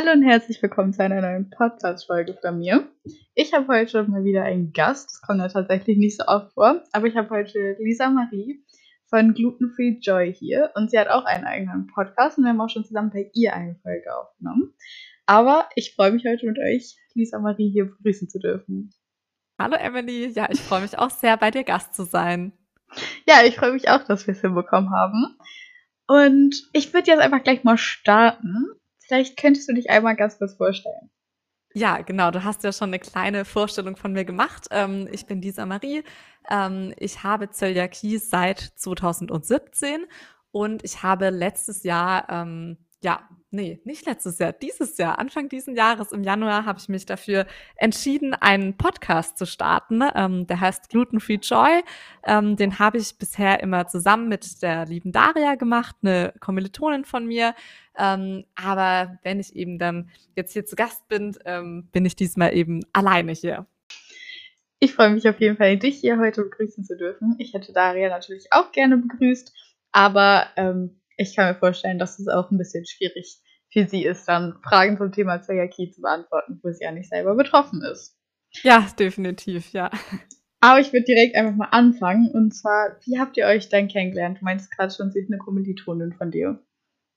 Hallo und herzlich willkommen zu einer neuen Podcast-Folge von mir. Ich habe heute mal wieder einen Gast. Das kommt ja tatsächlich nicht so oft vor. Aber ich habe heute Lisa Marie von Gluten Free Joy hier. Und sie hat auch einen eigenen Podcast und wir haben auch schon zusammen bei ihr eine Folge aufgenommen. Aber ich freue mich heute mit euch, Lisa Marie hier begrüßen zu dürfen. Hallo Emily. Ja, ich freue mich auch sehr, bei dir Gast zu sein. Ja, ich freue mich auch, dass wir es hinbekommen haben. Und ich würde jetzt einfach gleich mal starten. Vielleicht könntest du dich einmal ganz kurz vorstellen. Ja, genau. Du hast ja schon eine kleine Vorstellung von mir gemacht. Ähm, ich bin Lisa Marie. Ähm, ich habe Zöliakie seit 2017 und ich habe letztes Jahr ähm, ja, nee, nicht letztes Jahr, dieses Jahr, Anfang diesen Jahres, im Januar, habe ich mich dafür entschieden, einen Podcast zu starten. Ähm, der heißt Gluten Free Joy. Ähm, den habe ich bisher immer zusammen mit der lieben Daria gemacht, eine Kommilitonin von mir. Ähm, aber wenn ich eben dann jetzt hier zu Gast bin, ähm, bin ich diesmal eben alleine hier. Ich freue mich auf jeden Fall, dich hier heute begrüßen zu dürfen. Ich hätte Daria natürlich auch gerne begrüßt, aber ähm, ich kann mir vorstellen, dass es auch ein bisschen schwierig für sie ist, dann Fragen zum Thema Zöliakie zu beantworten, wo sie ja nicht selber betroffen ist. Ja, definitiv, ja. Aber ich würde direkt einfach mal anfangen. Und zwar, wie habt ihr euch denn kennengelernt? Du meinst gerade schon, sie ist eine Kommilitonin von dir.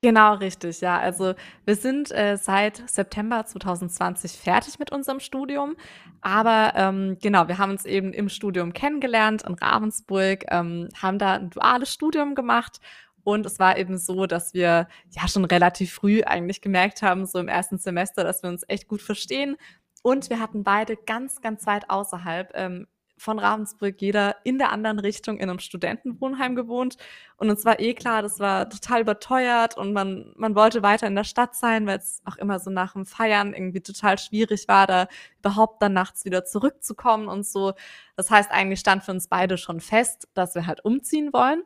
Genau, richtig, ja. Also wir sind äh, seit September 2020 fertig mit unserem Studium. Aber ähm, genau, wir haben uns eben im Studium kennengelernt in Ravensburg, ähm, haben da ein duales Studium gemacht und es war eben so, dass wir ja schon relativ früh eigentlich gemerkt haben, so im ersten Semester, dass wir uns echt gut verstehen. Und wir hatten beide ganz, ganz weit außerhalb ähm, von Ravensburg jeder in der anderen Richtung in einem Studentenwohnheim gewohnt. Und uns war eh klar, das war total überteuert und man, man wollte weiter in der Stadt sein, weil es auch immer so nach dem Feiern irgendwie total schwierig war, da überhaupt dann nachts wieder zurückzukommen und so. Das heißt, eigentlich stand für uns beide schon fest, dass wir halt umziehen wollen.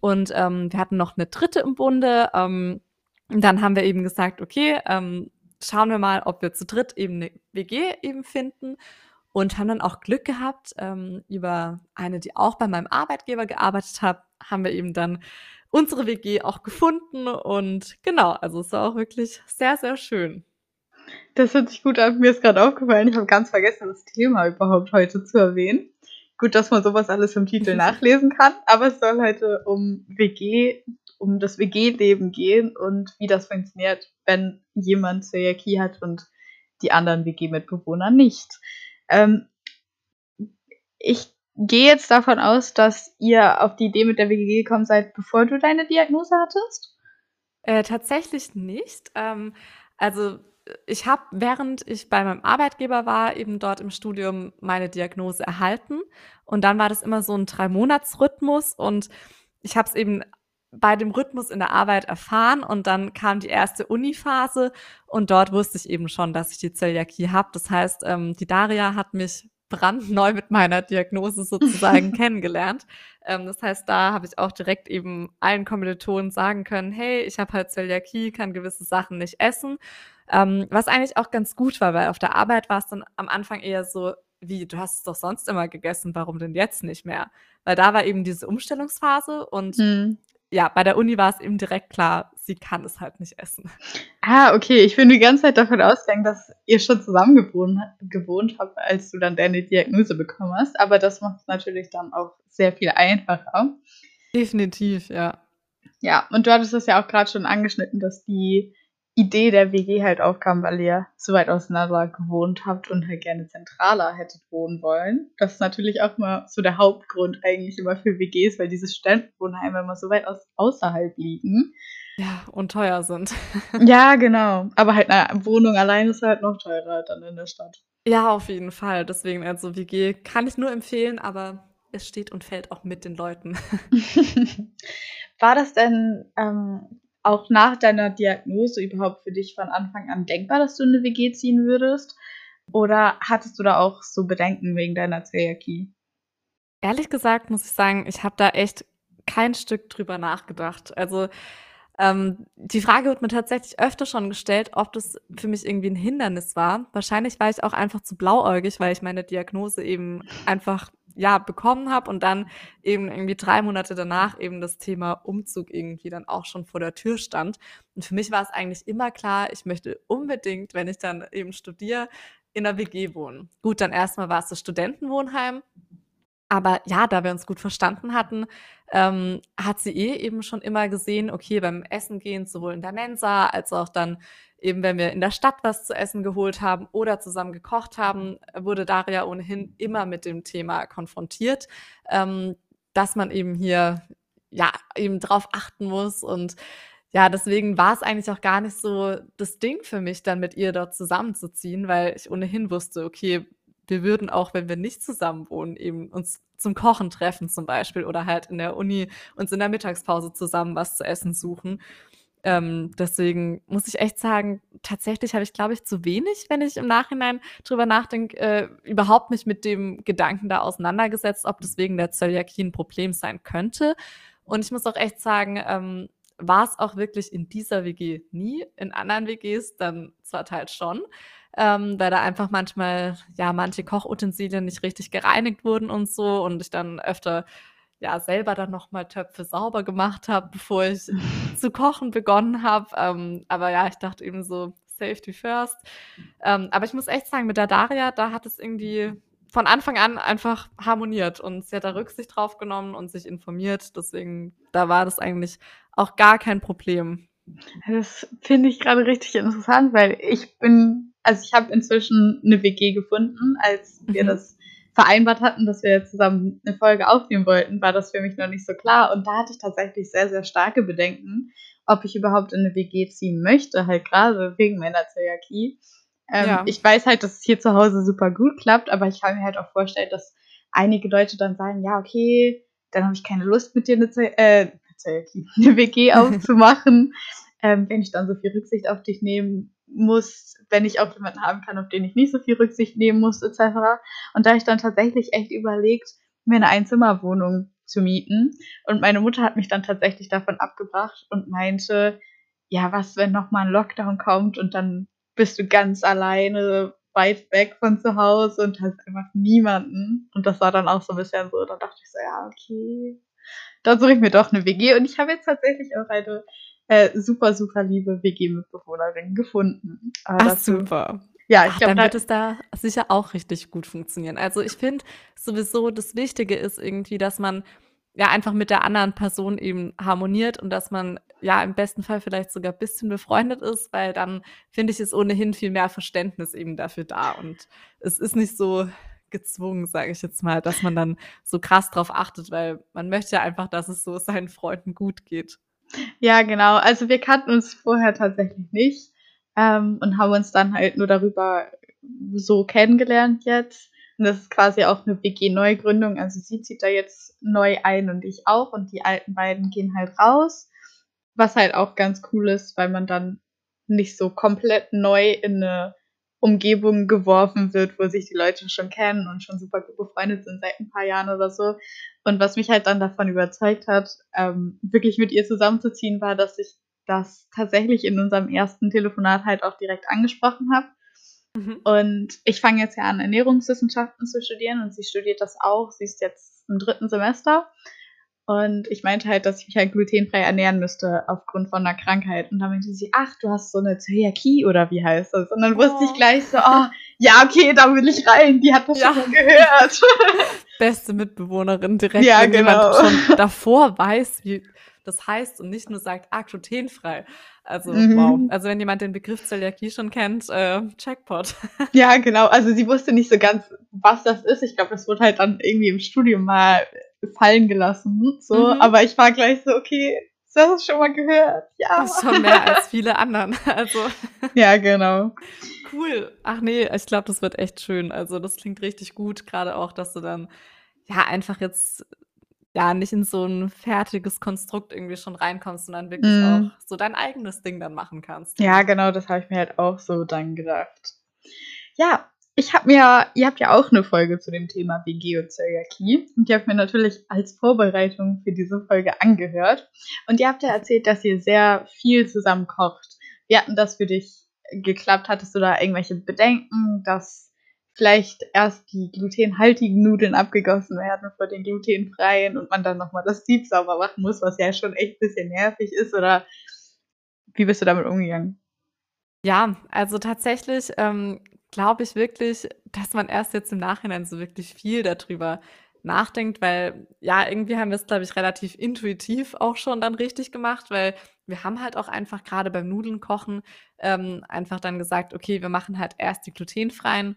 Und ähm, wir hatten noch eine dritte im Bunde. Ähm, dann haben wir eben gesagt, okay, ähm, schauen wir mal, ob wir zu dritt eben eine WG eben finden. Und haben dann auch Glück gehabt, ähm, über eine, die auch bei meinem Arbeitgeber gearbeitet hat, haben wir eben dann unsere WG auch gefunden. Und genau, also es war auch wirklich sehr, sehr schön. Das hört sich gut an. Mir ist gerade aufgefallen, ich habe ganz vergessen, das Thema überhaupt heute zu erwähnen gut, dass man sowas alles im Titel nachlesen kann, aber es soll heute um WG, um das WG-Leben gehen und wie das funktioniert, wenn jemand Zöliakie hat und die anderen WG-Mitbewohner nicht. Ähm, ich gehe jetzt davon aus, dass ihr auf die Idee mit der WG gekommen seid, bevor du deine Diagnose hattest? Äh, tatsächlich nicht. Ähm, also ich habe, während ich bei meinem Arbeitgeber war, eben dort im Studium meine Diagnose erhalten. Und dann war das immer so ein Drei-Monats-Rhythmus. Und ich habe es eben bei dem Rhythmus in der Arbeit erfahren. Und dann kam die erste Uni-Phase. Und dort wusste ich eben schon, dass ich die Zöliakie habe. Das heißt, ähm, die Daria hat mich brandneu mit meiner Diagnose sozusagen kennengelernt. Ähm, das heißt, da habe ich auch direkt eben allen Kommilitonen sagen können, hey, ich habe halt Zöliakie, kann gewisse Sachen nicht essen. Ähm, was eigentlich auch ganz gut war, weil auf der Arbeit war es dann am Anfang eher so, wie, du hast es doch sonst immer gegessen, warum denn jetzt nicht mehr? Weil da war eben diese Umstellungsphase und hm. ja, bei der Uni war es eben direkt klar, sie kann es halt nicht essen. Ah, okay. Ich bin die ganze Zeit davon ausgegangen, dass ihr schon zusammen gewohnt, gewohnt habt, als du dann deine Diagnose bekommen hast. Aber das macht es natürlich dann auch sehr viel einfacher. Definitiv, ja. Ja, und du hattest das ja auch gerade schon angeschnitten, dass die Idee der WG halt aufkam, weil ihr so weit auseinander gewohnt habt und halt gerne zentraler hättet wohnen wollen. Das ist natürlich auch mal so der Hauptgrund eigentlich immer für WGs, weil diese Studentenwohnheime immer so weit aus außerhalb liegen. Ja, und teuer sind. ja, genau. Aber halt eine Wohnung allein ist halt noch teurer dann in der Stadt. Ja, auf jeden Fall. Deswegen, also WG kann ich nur empfehlen, aber es steht und fällt auch mit den Leuten. War das denn ähm, auch nach deiner Diagnose überhaupt für dich von Anfang an denkbar, dass du in eine WG ziehen würdest? Oder hattest du da auch so Bedenken wegen deiner Zöliakie? Ehrlich gesagt muss ich sagen, ich habe da echt kein Stück drüber nachgedacht. Also ähm, die Frage wird mir tatsächlich öfter schon gestellt, ob das für mich irgendwie ein Hindernis war. Wahrscheinlich war ich auch einfach zu blauäugig, weil ich meine Diagnose eben einfach ja, bekommen habe und dann eben irgendwie drei Monate danach eben das Thema Umzug irgendwie dann auch schon vor der Tür stand. Und für mich war es eigentlich immer klar, ich möchte unbedingt, wenn ich dann eben studiere, in einer WG wohnen. Gut, dann erstmal war es das Studentenwohnheim. Aber ja, da wir uns gut verstanden hatten, ähm, hat sie eh eben schon immer gesehen, okay, beim Essen gehen, sowohl in der Mensa als auch dann eben, wenn wir in der Stadt was zu essen geholt haben oder zusammen gekocht haben, wurde Daria ohnehin immer mit dem Thema konfrontiert, ähm, dass man eben hier ja eben drauf achten muss. Und ja, deswegen war es eigentlich auch gar nicht so das Ding für mich, dann mit ihr dort zusammenzuziehen, weil ich ohnehin wusste, okay, wir würden auch, wenn wir nicht zusammen wohnen, eben uns zum Kochen treffen zum Beispiel oder halt in der Uni uns in der Mittagspause zusammen was zu essen suchen. Ähm, deswegen muss ich echt sagen, tatsächlich habe ich, glaube ich, zu wenig, wenn ich im Nachhinein drüber nachdenke, äh, überhaupt nicht mit dem Gedanken da auseinandergesetzt, ob das wegen der Zöliakie ein Problem sein könnte. Und ich muss auch echt sagen, ähm, war es auch wirklich in dieser WG nie. In anderen WGs dann zwar teils schon, ähm, weil da einfach manchmal, ja, manche Kochutensilien nicht richtig gereinigt wurden und so und ich dann öfter ja selber dann nochmal Töpfe sauber gemacht habe, bevor ich zu kochen begonnen habe. Ähm, aber ja, ich dachte eben so, Safety first. Ähm, aber ich muss echt sagen, mit der Daria, da hat es irgendwie von Anfang an einfach harmoniert und sie hat da Rücksicht drauf genommen und sich informiert. Deswegen, da war das eigentlich auch gar kein Problem. Das finde ich gerade richtig interessant, weil ich bin, also ich habe inzwischen eine WG gefunden, als wir mhm. das vereinbart hatten, dass wir zusammen eine Folge aufnehmen wollten, war das für mich noch nicht so klar. Und da hatte ich tatsächlich sehr, sehr starke Bedenken, ob ich überhaupt in eine WG ziehen möchte, halt gerade wegen meiner Zöliakie. Ähm, ja. Ich weiß halt, dass es hier zu Hause super gut klappt, aber ich kann mir halt auch vorstellen, dass einige Leute dann sagen, ja, okay, dann habe ich keine Lust mit dir eine, Zö äh, eine WG aufzumachen, ähm, wenn ich dann so viel Rücksicht auf dich nehmen muss, wenn ich auch jemanden haben kann, auf den ich nicht so viel Rücksicht nehmen muss, etc. Und da ich dann tatsächlich echt überlegt, mir eine Einzimmerwohnung zu mieten. Und meine Mutter hat mich dann tatsächlich davon abgebracht und meinte, ja, was, wenn nochmal ein Lockdown kommt und dann bist du ganz alleine weit weg von zu Hause und hast einfach niemanden. Und das war dann auch so ein bisschen so, da dachte ich so, ja, okay, dann suche ich mir doch eine WG. Und ich habe jetzt tatsächlich auch eine äh, super, super liebe WG-Mitbewohnerin gefunden. Aber Ach, dazu, super. Ja, ich glaube, dann wird es da sicher auch richtig gut funktionieren. Also ich finde sowieso, das Wichtige ist irgendwie, dass man ja einfach mit der anderen Person eben harmoniert und dass man ja im besten Fall vielleicht sogar ein bisschen befreundet ist, weil dann finde ich es ohnehin viel mehr Verständnis eben dafür da und es ist nicht so gezwungen, sage ich jetzt mal, dass man dann so krass drauf achtet, weil man möchte ja einfach, dass es so seinen Freunden gut geht. Ja, genau. Also wir kannten uns vorher tatsächlich nicht ähm, und haben uns dann halt nur darüber so kennengelernt jetzt. Und das ist quasi auch eine WG-Neugründung. Also sie zieht da jetzt neu ein und ich auch. Und die alten beiden gehen halt raus. Was halt auch ganz cool ist, weil man dann nicht so komplett neu in eine Umgebung geworfen wird, wo sich die Leute schon kennen und schon super gut befreundet sind seit ein paar Jahren oder so. Und was mich halt dann davon überzeugt hat, ähm, wirklich mit ihr zusammenzuziehen, war, dass ich das tatsächlich in unserem ersten Telefonat halt auch direkt angesprochen habe. Mhm. Und ich fange jetzt ja an, Ernährungswissenschaften zu studieren und sie studiert das auch. Sie ist jetzt im dritten Semester. Und ich meinte halt, dass ich mich halt glutenfrei ernähren müsste aufgrund von einer Krankheit. Und dann meinte sie, ach, du hast so eine Zöliakie oder wie heißt das? Und dann oh. wusste ich oh. gleich so, oh, ja, okay, da will ich rein. Die hat das ja. schon gehört. Beste Mitbewohnerin direkt, ja, wenn genau. jemand schon davor weiß, wie das heißt und nicht nur sagt, ah, glutenfrei. Also, mhm. wow. Also, wenn jemand den Begriff Zöliakie schon kennt, äh, Checkpot. Ja, genau. Also, sie wusste nicht so ganz, was das ist. Ich glaube, das wurde halt dann irgendwie im Studium mal fallen gelassen. So, mhm. aber ich war gleich so, okay, du hast es schon mal gehört. Ja. Das ist schon mehr als viele anderen. Also. Ja, genau. Cool. Ach nee, ich glaube, das wird echt schön. Also, das klingt richtig gut. Gerade auch, dass du dann ja einfach jetzt ja nicht in so ein fertiges Konstrukt irgendwie schon reinkommst, sondern wirklich mm. auch so dein eigenes Ding dann machen kannst. Ja, genau, das habe ich mir halt auch so dann gedacht. Ja, ich habe mir, ihr habt ja auch eine Folge zu dem Thema WG und Zöliakie und die habt mir natürlich als Vorbereitung für diese Folge angehört und ihr habt ja erzählt, dass ihr sehr viel zusammen kocht. Wie hatten das für dich geklappt? Hattest du da irgendwelche Bedenken, dass vielleicht erst die glutenhaltigen Nudeln abgegossen werden vor den glutenfreien und man dann nochmal das Sieb sauber machen muss, was ja schon echt ein bisschen nervig ist? Oder wie bist du damit umgegangen? Ja, also tatsächlich ähm, glaube ich wirklich, dass man erst jetzt im Nachhinein so wirklich viel darüber nachdenkt, weil ja, irgendwie haben wir es, glaube ich, relativ intuitiv auch schon dann richtig gemacht, weil wir haben halt auch einfach gerade beim Nudeln kochen ähm, einfach dann gesagt, okay, wir machen halt erst die glutenfreien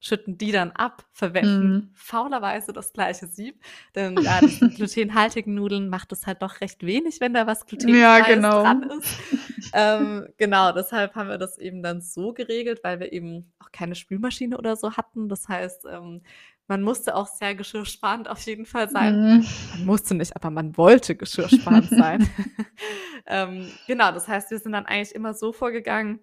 schütten die dann ab, verwenden mhm. faulerweise das gleiche Sieb. Denn ja, glutenhaltigen Nudeln macht es halt doch recht wenig, wenn da was glutenfreies ja, genau. dran ist. Ähm, genau, deshalb haben wir das eben dann so geregelt, weil wir eben auch keine Spülmaschine oder so hatten. Das heißt, ähm, man musste auch sehr geschirrsparend auf jeden Fall sein. Mhm. Man musste nicht, aber man wollte geschirrsparend sein. ähm, genau, das heißt, wir sind dann eigentlich immer so vorgegangen,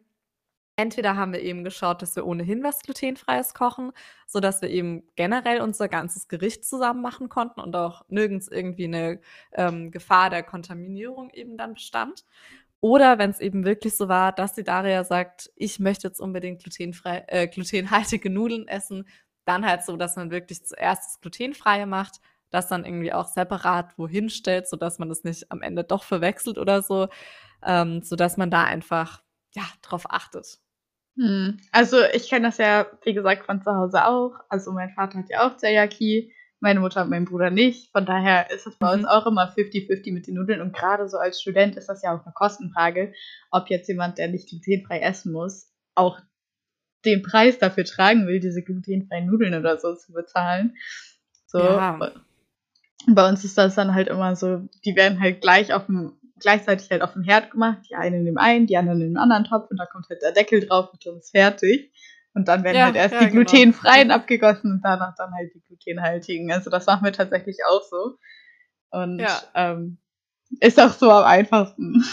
Entweder haben wir eben geschaut, dass wir ohnehin was Glutenfreies kochen, sodass wir eben generell unser ganzes Gericht zusammen machen konnten und auch nirgends irgendwie eine ähm, Gefahr der Kontaminierung eben dann bestand. Oder wenn es eben wirklich so war, dass die Daria sagt, ich möchte jetzt unbedingt glutenfrei, äh, glutenhaltige Nudeln essen, dann halt so, dass man wirklich zuerst das Glutenfreie macht, das dann irgendwie auch separat wohin stellt, sodass man das nicht am Ende doch verwechselt oder so, ähm, sodass man da einfach ja drauf achtet. Hm. Also ich kenne das ja, wie gesagt, von zu Hause auch. Also mein Vater hat ja auch Zellaki, meine Mutter und mein Bruder nicht. Von daher ist es bei mhm. uns auch immer 50-50 mit den Nudeln. Und gerade so als Student ist das ja auch eine Kostenfrage, ob jetzt jemand, der nicht glutenfrei essen muss, auch den Preis dafür tragen will, diese glutenfreien Nudeln oder so zu bezahlen. So. Ja. Bei uns ist das dann halt immer so, die werden halt gleich auf dem gleichzeitig halt auf dem Herd gemacht. Die einen in dem einen, die anderen in dem anderen Topf und da kommt halt der Deckel drauf und dann ist fertig. Und dann werden ja, halt erst ja, die genau. glutenfreien genau. abgegossen und danach dann halt die glutenhaltigen. Also das machen wir tatsächlich auch so. Und ja. ähm, ist auch so am einfachsten.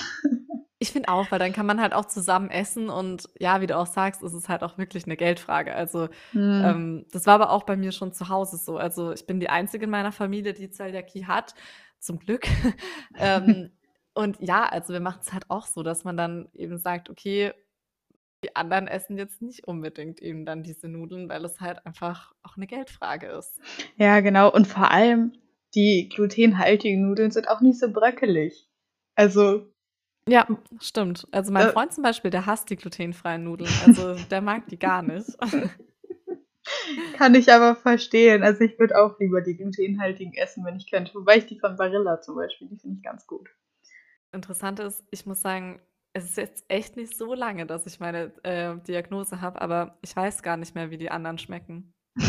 Ich finde auch, weil dann kann man halt auch zusammen essen und ja, wie du auch sagst, ist es halt auch wirklich eine Geldfrage. Also hm. ähm, das war aber auch bei mir schon zu Hause so. Also ich bin die Einzige in meiner Familie, die Zöliakie hat, zum Glück. ähm, und ja, also wir machen es halt auch so, dass man dann eben sagt, okay, die anderen essen jetzt nicht unbedingt eben dann diese Nudeln, weil es halt einfach auch eine Geldfrage ist. Ja, genau. Und vor allem, die glutenhaltigen Nudeln sind auch nicht so bröckelig. Also. Ja, stimmt. Also mein äh, Freund zum Beispiel, der hasst die glutenfreien Nudeln. Also der mag die gar nicht. Kann ich aber verstehen. Also ich würde auch lieber die glutenhaltigen essen, wenn ich könnte. Wobei ich die von Barilla zum Beispiel, die finde ich ganz gut. Interessant ist, ich muss sagen, es ist jetzt echt nicht so lange, dass ich meine äh, Diagnose habe, aber ich weiß gar nicht mehr, wie die anderen schmecken.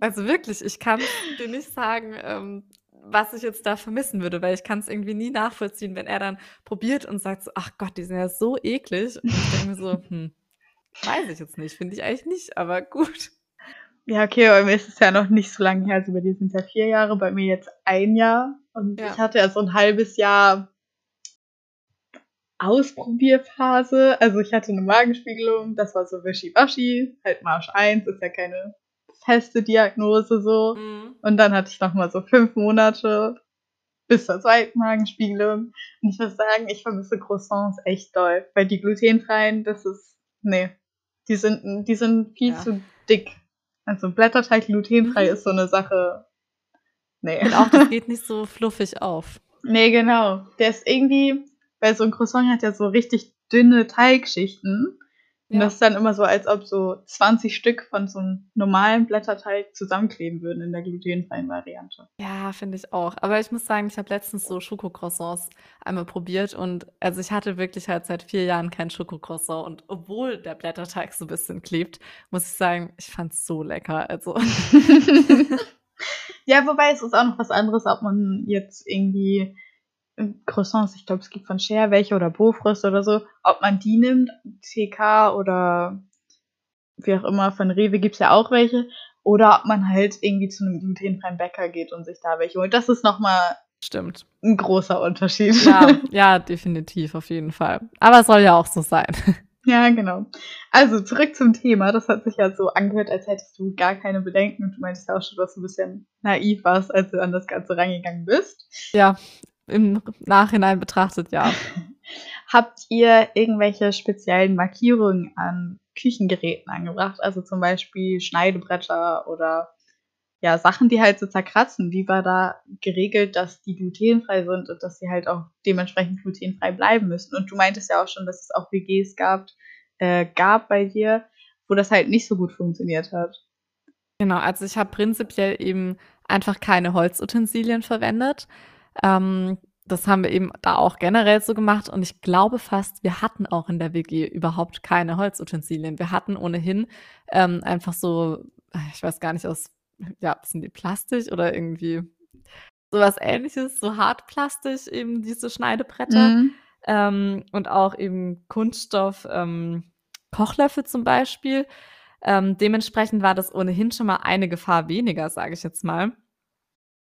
also wirklich, ich kann dir nicht sagen, ähm, was ich jetzt da vermissen würde, weil ich kann es irgendwie nie nachvollziehen, wenn er dann probiert und sagt so, ach Gott, die sind ja so eklig. Und ich denke mir so, hm, weiß ich jetzt nicht, finde ich eigentlich nicht, aber gut. Ja, okay, bei mir ist es ja noch nicht so lange her. Also bei dir sind es ja vier Jahre, bei mir jetzt ein Jahr. Und ja. ich hatte ja so ein halbes Jahr Ausprobierphase. Also ich hatte eine Magenspiegelung, das war so wischiwaschi, halt Marsch 1, ist ja keine feste Diagnose so. Mhm. Und dann hatte ich nochmal so fünf Monate bis zur zweiten Magenspiegelung. Und ich muss sagen, ich vermisse Croissants echt doll. Weil die glutenfreien, das ist, nee, die sind, die sind viel ja. zu dick. Also Blätterteig glutenfrei mhm. ist so eine Sache, nee. Und auch das geht nicht so fluffig auf. Nee, genau. Der ist irgendwie, weil so ein Croissant hat ja so richtig dünne Teigschichten. Und ja. das ist dann immer so, als ob so 20 Stück von so einem normalen Blätterteig zusammenkleben würden in der glutenfreien Variante. Ja, finde ich auch. Aber ich muss sagen, ich habe letztens so Schokocroissants einmal probiert und also ich hatte wirklich halt seit vier Jahren kein Schokocroissant und obwohl der Blätterteig so ein bisschen klebt, muss ich sagen, ich fand es so lecker. Also. ja, wobei es ist auch noch was anderes, ob man jetzt irgendwie Croissants, ich glaube, es gibt von Share welche oder Bofrost oder so, ob man die nimmt, TK oder wie auch immer, von Rewe gibt es ja auch welche, oder ob man halt irgendwie zu einem glutenfreien Bäcker geht und sich da welche holt. Das ist nochmal Stimmt. ein großer Unterschied. Ja, ja, definitiv, auf jeden Fall. Aber es soll ja auch so sein. Ja, genau. Also zurück zum Thema. Das hat sich ja so angehört, als hättest du gar keine Bedenken und du meintest ja auch schon, dass du ein bisschen naiv warst, als du an das Ganze reingegangen bist. Ja, im Nachhinein betrachtet, ja. Habt ihr irgendwelche speziellen Markierungen an Küchengeräten angebracht? Also zum Beispiel Schneidebretter oder ja, Sachen, die halt so zerkratzen. Wie war da geregelt, dass die glutenfrei sind und dass sie halt auch dementsprechend glutenfrei bleiben müssen? Und du meintest ja auch schon, dass es auch WGs gab, äh, gab bei dir, wo das halt nicht so gut funktioniert hat. Genau, also ich habe prinzipiell eben einfach keine Holzutensilien verwendet. Ähm, das haben wir eben da auch generell so gemacht und ich glaube fast, wir hatten auch in der WG überhaupt keine Holzutensilien. Wir hatten ohnehin ähm, einfach so, ich weiß gar nicht, aus, ja, sind die Plastik oder irgendwie sowas ähnliches, so Hartplastik, eben diese Schneidebretter. Mhm. Ähm, und auch eben Kunststoff, ähm, Kochlöffel zum Beispiel. Ähm, dementsprechend war das ohnehin schon mal eine Gefahr weniger, sage ich jetzt mal.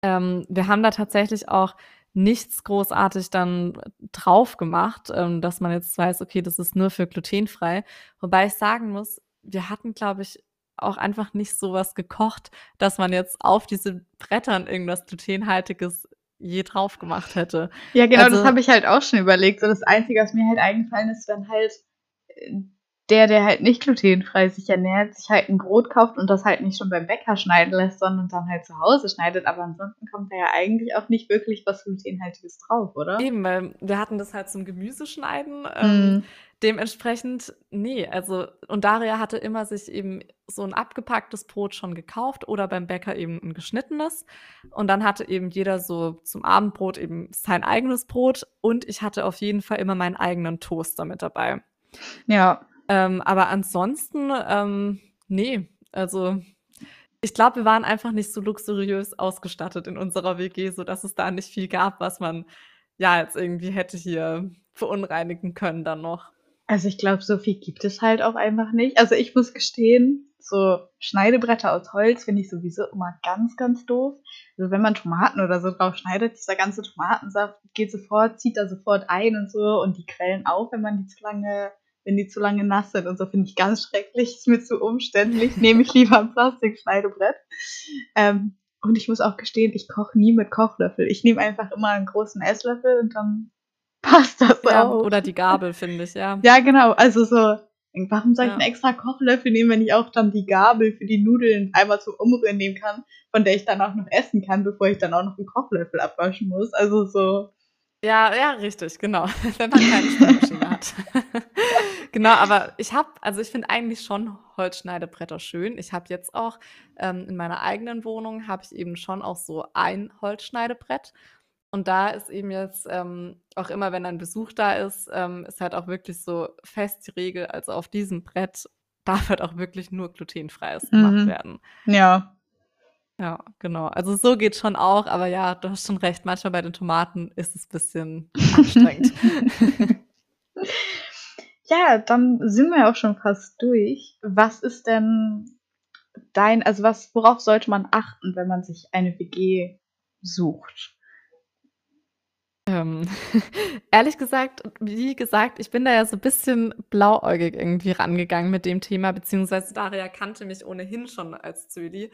Ähm, wir haben da tatsächlich auch nichts großartig dann drauf gemacht, ähm, dass man jetzt weiß, okay, das ist nur für glutenfrei. Wobei ich sagen muss, wir hatten, glaube ich, auch einfach nicht so was gekocht, dass man jetzt auf diese Brettern irgendwas glutenhaltiges je drauf gemacht hätte. Ja, genau, also, das habe ich halt auch schon überlegt. So das Einzige, was mir halt eingefallen ist, dann halt äh, der, der halt nicht glutenfrei sich ernährt, sich halt ein Brot kauft und das halt nicht schon beim Bäcker schneiden lässt, sondern dann halt zu Hause schneidet. Aber ansonsten kommt da ja eigentlich auch nicht wirklich was Glutenhaltiges drauf, oder? Eben, weil wir hatten das halt zum Gemüseschneiden. Ähm, mm. Dementsprechend, nee, also, und Daria hatte immer sich eben so ein abgepacktes Brot schon gekauft oder beim Bäcker eben ein geschnittenes. Und dann hatte eben jeder so zum Abendbrot eben sein eigenes Brot und ich hatte auf jeden Fall immer meinen eigenen Toaster mit dabei. Ja. Ähm, aber ansonsten, ähm, nee, also ich glaube, wir waren einfach nicht so luxuriös ausgestattet in unserer WG, sodass es da nicht viel gab, was man ja jetzt irgendwie hätte hier verunreinigen können dann noch. Also ich glaube, so viel gibt es halt auch einfach nicht. Also ich muss gestehen, so Schneidebretter aus Holz finde ich sowieso immer ganz, ganz doof. Also wenn man Tomaten oder so drauf schneidet, dieser ganze Tomatensaft geht sofort, zieht da sofort ein und so und die quellen auf, wenn man die zu lange wenn die zu lange nass sind und so finde ich ganz schrecklich, ist mir zu umständlich, nehme ich lieber ein Plastikschneidebrett. Ähm, und ich muss auch gestehen, ich koche nie mit Kochlöffel. Ich nehme einfach immer einen großen Esslöffel und dann passt das ja, auch. Oder die Gabel, finde ich, ja. Ja, genau. Also so, warum soll ich ja. einen extra Kochlöffel nehmen, wenn ich auch dann die Gabel für die Nudeln einmal zum Umrühren nehmen kann, von der ich dann auch noch essen kann, bevor ich dann auch noch einen Kochlöffel abwaschen muss. Also so. Ja, ja, richtig, genau. Wenn man keine Spülmaschine hat. genau, aber ich habe, also ich finde eigentlich schon Holzschneidebretter schön. Ich habe jetzt auch ähm, in meiner eigenen Wohnung habe ich eben schon auch so ein Holzschneidebrett. Und da ist eben jetzt ähm, auch immer, wenn ein Besuch da ist, ähm, ist halt auch wirklich so fest die Regel, also auf diesem Brett darf halt auch wirklich nur glutenfreies gemacht mhm. werden. Ja. Ja, genau. Also so geht schon auch, aber ja, du hast schon recht. Manchmal bei den Tomaten ist es ein bisschen anstrengend. ja, dann sind wir auch schon fast durch. Was ist denn dein, also was, worauf sollte man achten, wenn man sich eine WG sucht? Ähm, ehrlich gesagt, wie gesagt, ich bin da ja so ein bisschen blauäugig irgendwie rangegangen mit dem Thema, beziehungsweise Daria kannte mich ohnehin schon als Zöli.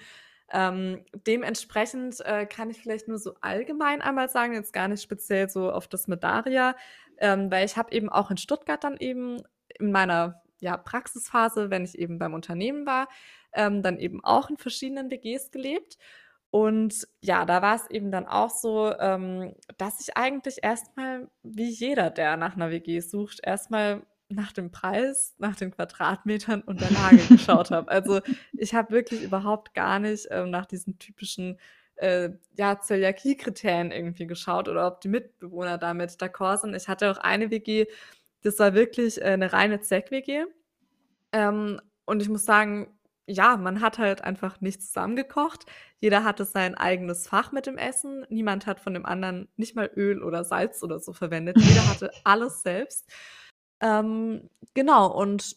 Ähm, dementsprechend äh, kann ich vielleicht nur so allgemein einmal sagen, jetzt gar nicht speziell so auf das mit Daria, ähm, weil ich habe eben auch in Stuttgart dann eben in meiner ja, Praxisphase, wenn ich eben beim Unternehmen war, ähm, dann eben auch in verschiedenen WGs gelebt. Und ja, da war es eben dann auch so, ähm, dass ich eigentlich erstmal, wie jeder, der nach einer WG sucht, erstmal nach dem Preis, nach den Quadratmetern und der Lage geschaut habe. Also ich habe wirklich überhaupt gar nicht ähm, nach diesen typischen äh, ja, Zöliakie-Kriterien irgendwie geschaut oder ob die Mitbewohner damit d'accord sind. Ich hatte auch eine WG, das war wirklich äh, eine reine Zeck-WG. Ähm, und ich muss sagen, ja, man hat halt einfach nicht zusammengekocht. Jeder hatte sein eigenes Fach mit dem Essen. Niemand hat von dem anderen nicht mal Öl oder Salz oder so verwendet. Jeder hatte alles selbst. Ähm, genau, und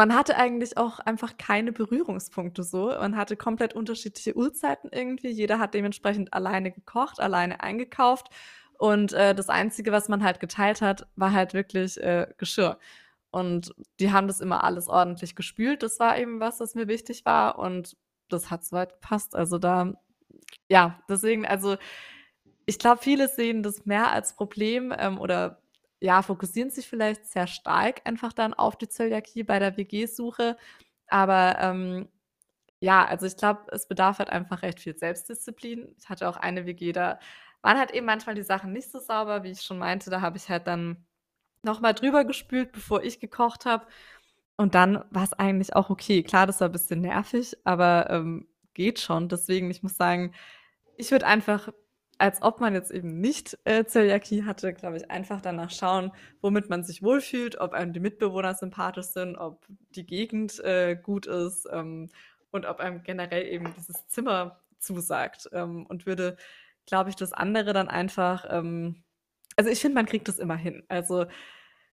man hatte eigentlich auch einfach keine Berührungspunkte so. Man hatte komplett unterschiedliche Uhrzeiten irgendwie. Jeder hat dementsprechend alleine gekocht, alleine eingekauft. Und äh, das Einzige, was man halt geteilt hat, war halt wirklich äh, Geschirr. Und die haben das immer alles ordentlich gespült. Das war eben was, was mir wichtig war. Und das hat soweit gepasst. Also da, ja, deswegen, also ich glaube, viele sehen das mehr als Problem ähm, oder ja, fokussieren sich vielleicht sehr stark einfach dann auf die Zöliakie bei der WG-Suche. Aber ähm, ja, also ich glaube, es bedarf halt einfach recht viel Selbstdisziplin. Ich hatte auch eine WG, da waren halt eben manchmal die Sachen nicht so sauber, wie ich schon meinte. Da habe ich halt dann nochmal drüber gespült, bevor ich gekocht habe. Und dann war es eigentlich auch okay. Klar, das war ein bisschen nervig, aber ähm, geht schon. Deswegen, ich muss sagen, ich würde einfach, als ob man jetzt eben nicht äh, Zöliakie hatte, glaube ich, einfach danach schauen, womit man sich wohlfühlt, ob einem die Mitbewohner sympathisch sind, ob die Gegend äh, gut ist ähm, und ob einem generell eben dieses Zimmer zusagt. Ähm, und würde, glaube ich, das andere dann einfach, ähm, also ich finde, man kriegt das immer hin. Also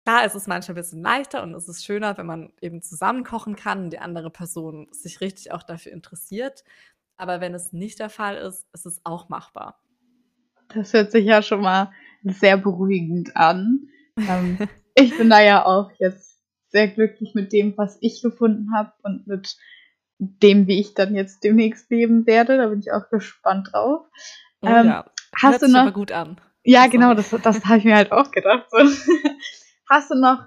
klar, es ist manchmal ein bisschen leichter und es ist schöner, wenn man eben zusammen kochen kann und die andere Person sich richtig auch dafür interessiert. Aber wenn es nicht der Fall ist, ist es auch machbar. Das hört sich ja schon mal sehr beruhigend an. Ähm, ich bin da ja auch jetzt sehr glücklich mit dem, was ich gefunden habe und mit dem, wie ich dann jetzt demnächst leben werde. Da bin ich auch gespannt drauf. Oh, ähm, ja. Hast Hört du noch? aber gut an. Ja, genau, das, das habe ich mir halt auch gedacht. So. Hast du noch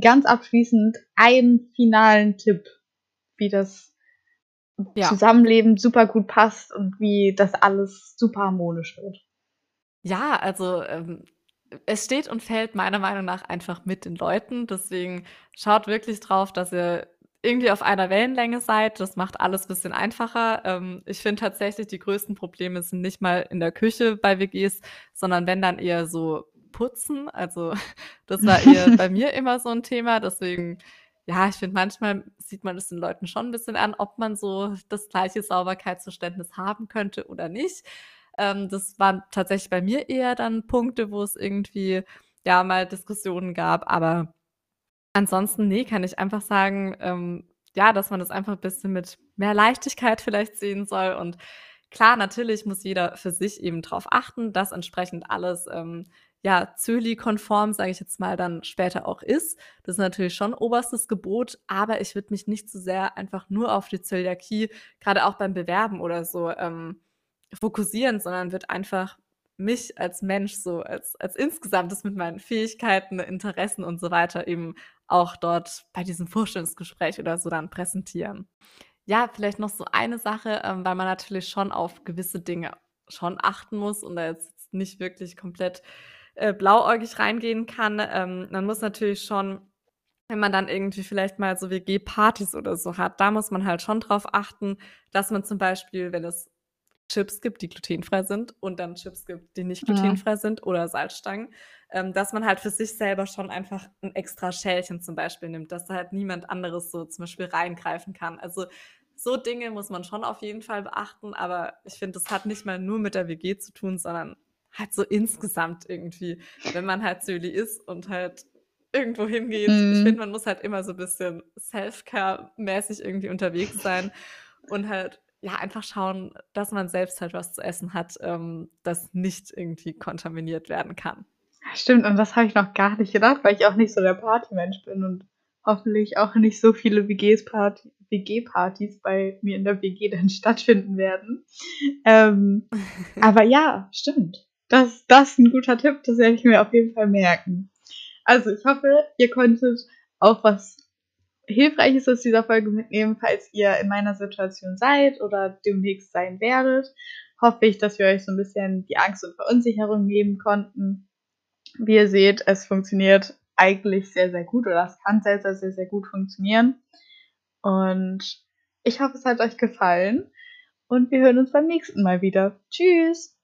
ganz abschließend einen finalen Tipp, wie das ja. Zusammenleben super gut passt und wie das alles super harmonisch wird? Ja, also ähm, es steht und fällt meiner Meinung nach einfach mit den Leuten. Deswegen schaut wirklich drauf, dass ihr irgendwie auf einer Wellenlänge seid. Das macht alles ein bisschen einfacher. Ähm, ich finde tatsächlich, die größten Probleme sind nicht mal in der Küche bei WGs, sondern wenn dann eher so putzen. Also das war eher bei mir immer so ein Thema. Deswegen, ja, ich finde, manchmal sieht man es den Leuten schon ein bisschen an, ob man so das gleiche Sauberkeitsverständnis haben könnte oder nicht. Ähm, das waren tatsächlich bei mir eher dann Punkte, wo es irgendwie ja mal Diskussionen gab, aber Ansonsten, nee, kann ich einfach sagen, ähm, ja, dass man das einfach ein bisschen mit mehr Leichtigkeit vielleicht sehen soll. Und klar, natürlich muss jeder für sich eben drauf achten, dass entsprechend alles ähm, ja Zöli-konform, sage ich jetzt mal, dann später auch ist. Das ist natürlich schon oberstes Gebot, aber ich würde mich nicht so sehr einfach nur auf die Zöliakie, gerade auch beim Bewerben oder so, ähm, fokussieren, sondern wird einfach mich als Mensch so als als insgesamtes mit meinen Fähigkeiten, Interessen und so weiter eben auch dort bei diesem Vorstellungsgespräch oder so dann präsentieren. Ja, vielleicht noch so eine Sache, ähm, weil man natürlich schon auf gewisse Dinge schon achten muss und da jetzt nicht wirklich komplett äh, blauäugig reingehen kann. Ähm, man muss natürlich schon, wenn man dann irgendwie vielleicht mal so WG-Partys oder so hat, da muss man halt schon drauf achten, dass man zum Beispiel, wenn es Chips gibt, die glutenfrei sind und dann Chips gibt, die nicht glutenfrei ja. sind oder Salzstangen, ähm, dass man halt für sich selber schon einfach ein extra Schälchen zum Beispiel nimmt, dass da halt niemand anderes so zum Beispiel reingreifen kann. Also so Dinge muss man schon auf jeden Fall beachten, aber ich finde, das hat nicht mal nur mit der WG zu tun, sondern halt so insgesamt irgendwie, wenn man halt Söli ist und halt irgendwo hingeht. Mhm. Ich finde, man muss halt immer so ein bisschen Self-Care-mäßig irgendwie unterwegs sein und halt ja, einfach schauen, dass man selbst halt was zu essen hat, ähm, das nicht irgendwie kontaminiert werden kann. Stimmt, und das habe ich noch gar nicht gedacht, weil ich auch nicht so der Partymensch bin und hoffentlich auch nicht so viele WG-Partys bei mir in der WG dann stattfinden werden. Ähm, aber ja, stimmt. Das, das ist ein guter Tipp, das werde ich mir auf jeden Fall merken. Also ich hoffe, ihr konntet auch was Hilfreiches aus dieser Folge mitnehmen, falls ihr in meiner Situation seid oder demnächst sein werdet. Hoffe ich, dass wir euch so ein bisschen die Angst und Verunsicherung nehmen konnten. Wie ihr seht, es funktioniert eigentlich sehr, sehr gut oder es kann sehr, sehr, sehr, sehr gut funktionieren. Und ich hoffe, es hat euch gefallen und wir hören uns beim nächsten Mal wieder. Tschüss!